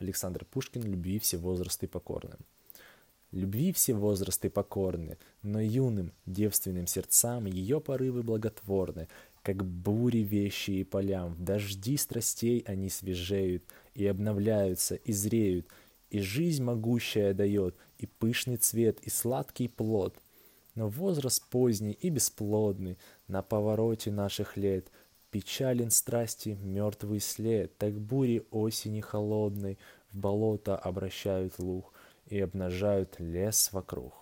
Александр Пушкин «Любви все возрасты покорны». Любви все возрасты покорны, но юным, девственным сердцам ее порывы благотворны, как бури вещи и полям, в дожди страстей они свежеют, и обновляются, и зреют, и жизнь могущая дает, и пышный цвет, и сладкий плод. Но возраст поздний и бесплодный, на повороте наших лет, печален страсти мертвый след, так бури осени холодной в болото обращают луг и обнажают лес вокруг.